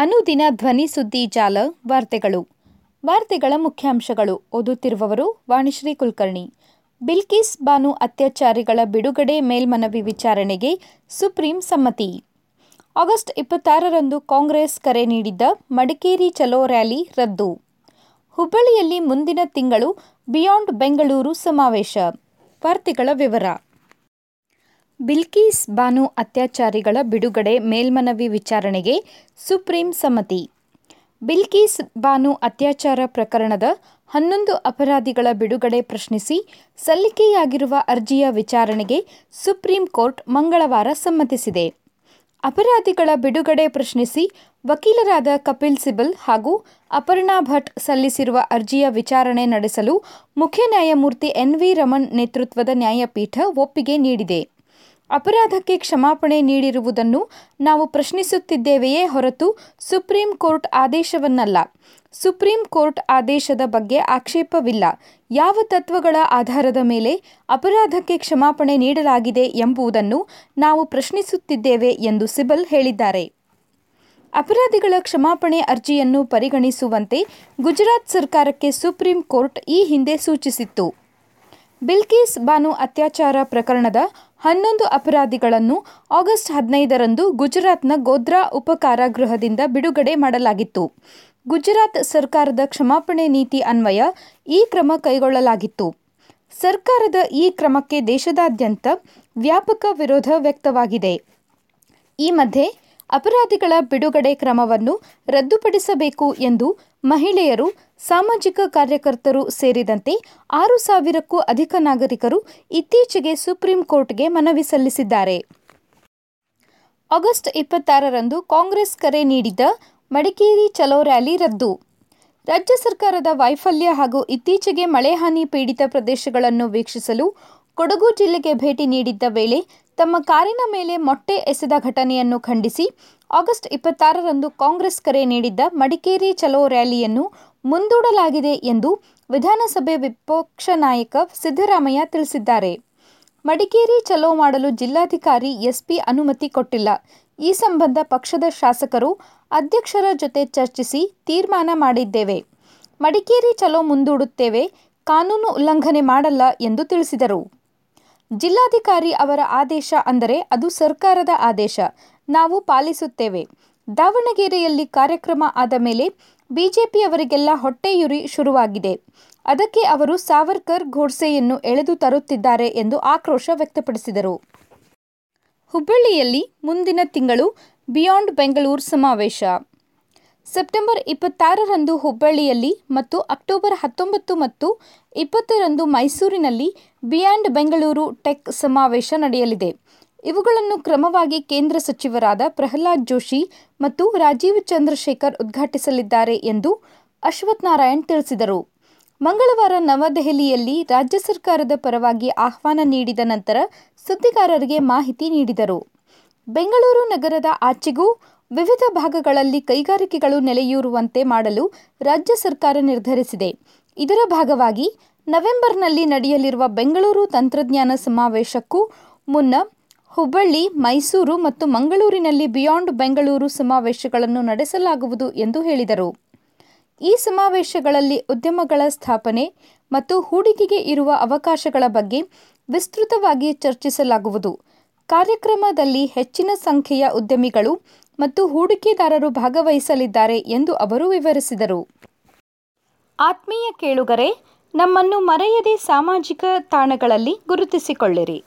ಅನುದಿನ ಧ್ವನಿ ಸುದ್ದಿ ಜಾಲ, ವಾರ್ತೆಗಳು. ವಾರ್ತೆಗಳ ಮುಖ್ಯಾಂಶಗಳು. ಓದುತ್ತಿರುವವರು ವಾಣಿಶ್ರೀ ಕುಲಕರ್ಣಿ. ಬಿಲ್ಕಿಸ್ ಬಾನು ಅತ್ಯಾಚಾರಿಗಳ ಬಿಡುಗಡೆ ಮೇಲ್ಮನವಿ ವಿಚಾರಣೆಗೆ ಸುಪ್ರೀಂ ಸಮ್ಮತಿ. ಆಗಸ್ಟ್ ಇಪ್ಪತ್ತಾರರಂದು ಕಾಂಗ್ರೆಸ್ ಕರೆ ನೀಡಿದ್ದ ಮಡಿಕೇರಿ ಚಲೋ ರ್ಯಾಲಿ ರದ್ದು. ಹುಬ್ಬಳ್ಳಿಯಲ್ಲಿ ಮುಂದಿನ ತಿಂಗಳು ಬಿಯಾಂಡ್ ಬೆಂಗಳೂರು ಸಮಾವೇಶ. ವಾರ್ತೆಗಳ ವಿವರ. ಬಿಲ್ಕಿಸ್ ಬಾನು ಅತ್ಯಾಚಾರಿಗಳ ಬಿಡುಗಡೆ ಮೇಲ್ಮನವಿ ವಿಚಾರಣೆಗೆ ಸುಪ್ರೀಂ ಸಮ್ಮತಿ. ಬಿಲ್ಕೀಸ್ ಬಾನು ಅತ್ಯಾಚಾರ ಪ್ರಕರಣದ ಹನ್ನೊಂದು ಅಪರಾಧಿಗಳ ಬಿಡುಗಡೆ ಪ್ರಶ್ನಿಸಿ ಸಲ್ಲಿಕೆಯಾಗಿರುವ ಅರ್ಜಿಯ ವಿಚಾರಣೆಗೆ ಸುಪ್ರೀಂ ಕೋರ್ಟ್ ಮಂಗಳವಾರ ಸಮ್ಮತಿಸಿದೆ. ಅಪರಾಧಿಗಳ ಬಿಡುಗಡೆ ಪ್ರಶ್ನಿಸಿ ವಕೀಲರಾದ ಕಪಿಲ್ ಸಿಬಲ್ ಹಾಗೂ ಅಪರ್ಣಾ ಭಟ್ ಸಲ್ಲಿಸಿರುವ ಅರ್ಜಿಯ ವಿಚಾರಣೆ ನಡೆಸಲು ಮುಖ್ಯ ನ್ಯಾಯಮೂರ್ತಿ ಎನ್ ವಿ ರಮಣ್ ನೇತೃತ್ವದ ನ್ಯಾಯಪೀಠ ಒಪ್ಪಿಗೆ ನೀಡಿದೆ. ಅಪರಾಧಕ್ಕೆ ಕ್ಷಮಾಪಣೆ ನೀಡಿರುವುದನ್ನು ನಾವು ಪ್ರಶ್ನಿಸುತ್ತಿದ್ದೇವೆಯೇ ಹೊರತು ಸುಪ್ರೀಂ ಕೋರ್ಟ್ ಆದೇಶವನ್ನಲ್ಲ. ಸುಪ್ರೀಂ ಕೋರ್ಟ್ ಆದೇಶದ ಬಗ್ಗೆ ಆಕ್ಷೇಪವಿಲ್ಲ. ಯಾವ ತತ್ವಗಳ ಆಧಾರದ ಮೇಲೆ ಅಪರಾಧಕ್ಕೆ ಕ್ಷಮಾಪಣೆ ನೀಡಲಾಗಿದೆ ಎಂಬುದನ್ನು ನಾವು ಪ್ರಶ್ನಿಸುತ್ತಿದ್ದೇವೆ ಎಂದು ಸಿಬಲ್ ಹೇಳಿದ್ದಾರೆ. ಅಪರಾಧಿಗಳ ಕ್ಷಮಾಪಣೆ ಅರ್ಜಿಯನ್ನು ಪರಿಗಣಿಸುವಂತೆ ಗುಜರಾತ್ ಸರ್ಕಾರಕ್ಕೆ ಸುಪ್ರೀಂ ಕೋರ್ಟ್ ಈ ಹಿಂದೆ ಸೂಚಿಸಿತ್ತು. ಬಿಲ್ಕೀಸ್ ಬಾನು ಅತ್ಯಾಚಾರ ಪ್ರಕರಣದ ಹನ್ನೊಂದು ಅಪರಾಧಿಗಳನ್ನು ಆಗಸ್ಟ್ ಹದಿನೈದರಂದು ಗುಜರಾತ್ನ ಗೋಧ್ರಾ ಉಪಕಾರಾಗೃಹದಿಂದ ಬಿಡುಗಡೆ ಮಾಡಲಾಗಿತ್ತು. ಗುಜರಾತ್ ಸರ್ಕಾರದ ಕ್ಷಮಾಪಣೆ ನೀತಿ ಅನ್ವಯ ಈ ಕ್ರಮ ಕೈಗೊಳ್ಳಲಾಗಿತ್ತು. ಸರ್ಕಾರದ ಈ ಕ್ರಮಕ್ಕೆ ದೇಶದಾದ್ಯಂತ ವ್ಯಾಪಕ ವಿರೋಧ ವ್ಯಕ್ತವಾಗಿದೆ. ಈ ಮಧ್ಯೆ ಅಪರಾಧಿಗಳ ಬಿಡುಗಡೆ ಕ್ರಮವನ್ನು ರದ್ದುಪಡಿಸಬೇಕು ಎಂದು ಮಹಿಳೆಯರು, ಸಾಮಾಜಿಕ ಕಾರ್ಯಕರ್ತರು ಸೇರಿದಂತೆ ಆರು ಸಾವಿರಕ್ಕೂ ಅಧಿಕ ನಾಗರಿಕರು ಇತ್ತೀಚೆಗೆ ಸುಪ್ರೀಂ ಕೋರ್ಟ್ಗೆ ಮನವಿ ಸಲ್ಲಿಸಿದ್ದಾರೆ. ಆಗಸ್ಟ್ ಇಪ್ಪತ್ತಾರರಂದು ಕಾಂಗ್ರೆಸ್ ಕರೆ ನೀಡಿದ್ದ ಮಡಿಕೇರಿ ಚಲೋ ರ್ಯಾಲಿ ರದ್ದು. ರಾಜ್ಯ ಸರ್ಕಾರದ ವೈಫಲ್ಯ ಹಾಗೂ ಇತ್ತೀಚೆಗೆ ಮಳೆ ಹಾನಿ ಪೀಡಿತ ಪ್ರದೇಶಗಳನ್ನು ವೀಕ್ಷಿಸಲು ಕೊಡಗು ಜಿಲ್ಲೆಗೆ ಭೇಟಿ ನೀಡಿದ್ದ ವೇಳೆ ತಮ್ಮ ಕಾರಿನ ಮೇಲೆ ಮೊಟ್ಟೆ ಎಸೆದ ಘಟನೆಯನ್ನು ಖಂಡಿಸಿ ಆಗಸ್ಟ್ ಇಪ್ಪತ್ತಾರರಂದು ಕಾಂಗ್ರೆಸ್ ಕರೆ ನೀಡಿದ್ದ ಮಡಿಕೇರಿ ಚಲೋ ರ್ಯಾಲಿಯನ್ನು ಮುಂದೂಡಲಾಗಿದೆ ಎಂದು ವಿಧಾನಸಭೆ ವಿಪಕ್ಷ ನಾಯಕ ಸಿದ್ದರಾಮಯ್ಯ ತಿಳಿಸಿದ್ದಾರೆ. ಮಡಿಕೇರಿ ಚಲೋ ಮಾಡಲು ಜಿಲ್ಲಾಧಿಕಾರಿ ಎಸ್ಪಿ ಅನುಮತಿ ಕೊಟ್ಟಿಲ್ಲ. ಈ ಸಂಬಂಧ ಪಕ್ಷದ ಶಾಸಕರು ಅಧ್ಯಕ್ಷರ ಜೊತೆ ಚರ್ಚಿಸಿ ತೀರ್ಮಾನ ಮಾಡಿದ್ದೇವೆ. ಮಡಿಕೇರಿ ಚಲೋ ಮುಂದೂಡುತ್ತೇವೆ, ಕಾನೂನು ಉಲ್ಲಂಘನೆ ಮಾಡಲ್ಲ ಎಂದು ತಿಳಿಸಿದರು. ಜಿಲ್ಲಾಧಿಕಾರಿ ಅವರ ಆದೇಶ ಅಂದರೆ ಅದು ಸರ್ಕಾರದ ಆದೇಶ. ನಾವು ಪಾಲಿಸುತ್ತೇವೆ. ದಾವಣಗೆರೆಯಲ್ಲಿ ಕಾರ್ಯಕ್ರಮ ಆದ ಮೇಲೆ ಬಿಜೆಪಿಯವರಿಗೆಲ್ಲ ಹೊಟ್ಟೆಯುರಿ ಶುರುವಾಗಿದೆ. ಅದಕ್ಕೆ ಅವರು ಸಾವರ್ಕರ್ ಘೋಡ್ಸೆಯನ್ನು ಎಳೆದು ತರುತ್ತಿದ್ದಾರೆ ಎಂದು ಆಕ್ರೋಶ ವ್ಯಕ್ತಪಡಿಸಿದರು. ಹುಬ್ಬಳ್ಳಿಯಲ್ಲಿ ಮುಂದಿನ ತಿಂಗಳು ಬಿಯಾಂಡ್ ಬೆಂಗಳೂರು ಸಮಾವೇಶ. ಸೆಪ್ಟೆಂಬರ್ ಇಪ್ಪತ್ತಾರರಂದು ಹುಬ್ಬಳ್ಳಿಯಲ್ಲಿ ಮತ್ತು ಅಕ್ಟೋಬರ್ ಹತ್ತೊಂಬತ್ತು ಮತ್ತು ಇಪ್ಪತ್ತರಂದು ಮೈಸೂರಿನಲ್ಲಿ ಬಿಯಾಂಡ್ ಬೆಂಗಳೂರು ಟೆಕ್ ಸಮಾವೇಶ ನಡೆಯಲಿದೆ. ಇವುಗಳನ್ನು ಕ್ರಮವಾಗಿ ಕೇಂದ್ರ ಸಚಿವರಾದ ಪ್ರಹ್ಲಾದ್ ಜೋಶಿ ಮತ್ತು ರಾಜೀವ್ ಚಂದ್ರಶೇಖರ್ ಉದ್ಘಾಟಿಸಲಿದ್ದಾರೆ ಎಂದು ಅಶ್ವಥ್ ನಾರಾಯಣ್ ತಿಳಿಸಿದರು. ಮಂಗಳವಾರ ನವದೆಹಲಿಯಲ್ಲಿ ರಾಜ್ಯ ಸರ್ಕಾರದ ಪರವಾಗಿ ಆಹ್ವಾನ ನೀಡಿದ ನಂತರ ಸುದ್ದಿಗಾರರಿಗೆ ಮಾಹಿತಿ ನೀಡಿದರು. ಬೆಂಗಳೂರು ನಗರದ ಆಚೆಗೂ ವಿವಿಧ ಭಾಗಗಳಲ್ಲಿ ಕೈಗಾರಿಕೆಗಳು ನೆಲೆಯೂರುವಂತೆ ಮಾಡಲು ರಾಜ್ಯ ಸರ್ಕಾರ ನಿರ್ಧರಿಸಿದೆ. ಇದರ ಭಾಗವಾಗಿ ನವೆಂಬರ್ನಲ್ಲಿ ನಡೆಯಲಿರುವ ಬೆಂಗಳೂರು ತಂತ್ರಜ್ಞಾನ ಸಮಾವೇಶಕ್ಕೂ ಮುನ್ನ ಹುಬ್ಬಳ್ಳಿ, ಮೈಸೂರು ಮತ್ತು ಮಂಗಳೂರಿನಲ್ಲಿ ಬಿಯಾಂಡ್ ಬೆಂಗಳೂರು ಸಮಾವೇಶಗಳನ್ನು ನಡೆಸಲಾಗುವುದು ಎಂದು ಹೇಳಿದರು. ಈ ಸಮಾವೇಶಗಳಲ್ಲಿ ಉದ್ಯಮಗಳ ಸ್ಥಾಪನೆ ಮತ್ತು ಹೂಡಿಕೆಗೆ ಇರುವ ಅವಕಾಶಗಳ ಬಗ್ಗೆ ವಿಸ್ತೃತವಾಗಿ ಚರ್ಚಿಸಲಾಗುವುದು. ಕಾರ್ಯಕ್ರಮದಲ್ಲಿ ಹೆಚ್ಚಿನ ಸಂಖ್ಯೆಯ ಉದ್ಯಮಿಗಳು ಮತ್ತು ಹೂಡಿಕೆದಾರರು ಭಾಗವಹಿಸಲಿದ್ದಾರೆ ಎಂದು ಅವರು ವಿವರಿಸಿದರು. ಆತ್ಮೀಯ ಕೇಳುಗರೆ ನಮ್ಮನ್ನು ಮರೆಯದೆ ಸಾಮಾಜಿಕ ತಾಣಗಳಲ್ಲಿ ಗುರುತಿಸಿಕೊಳ್ಳಿರಿ.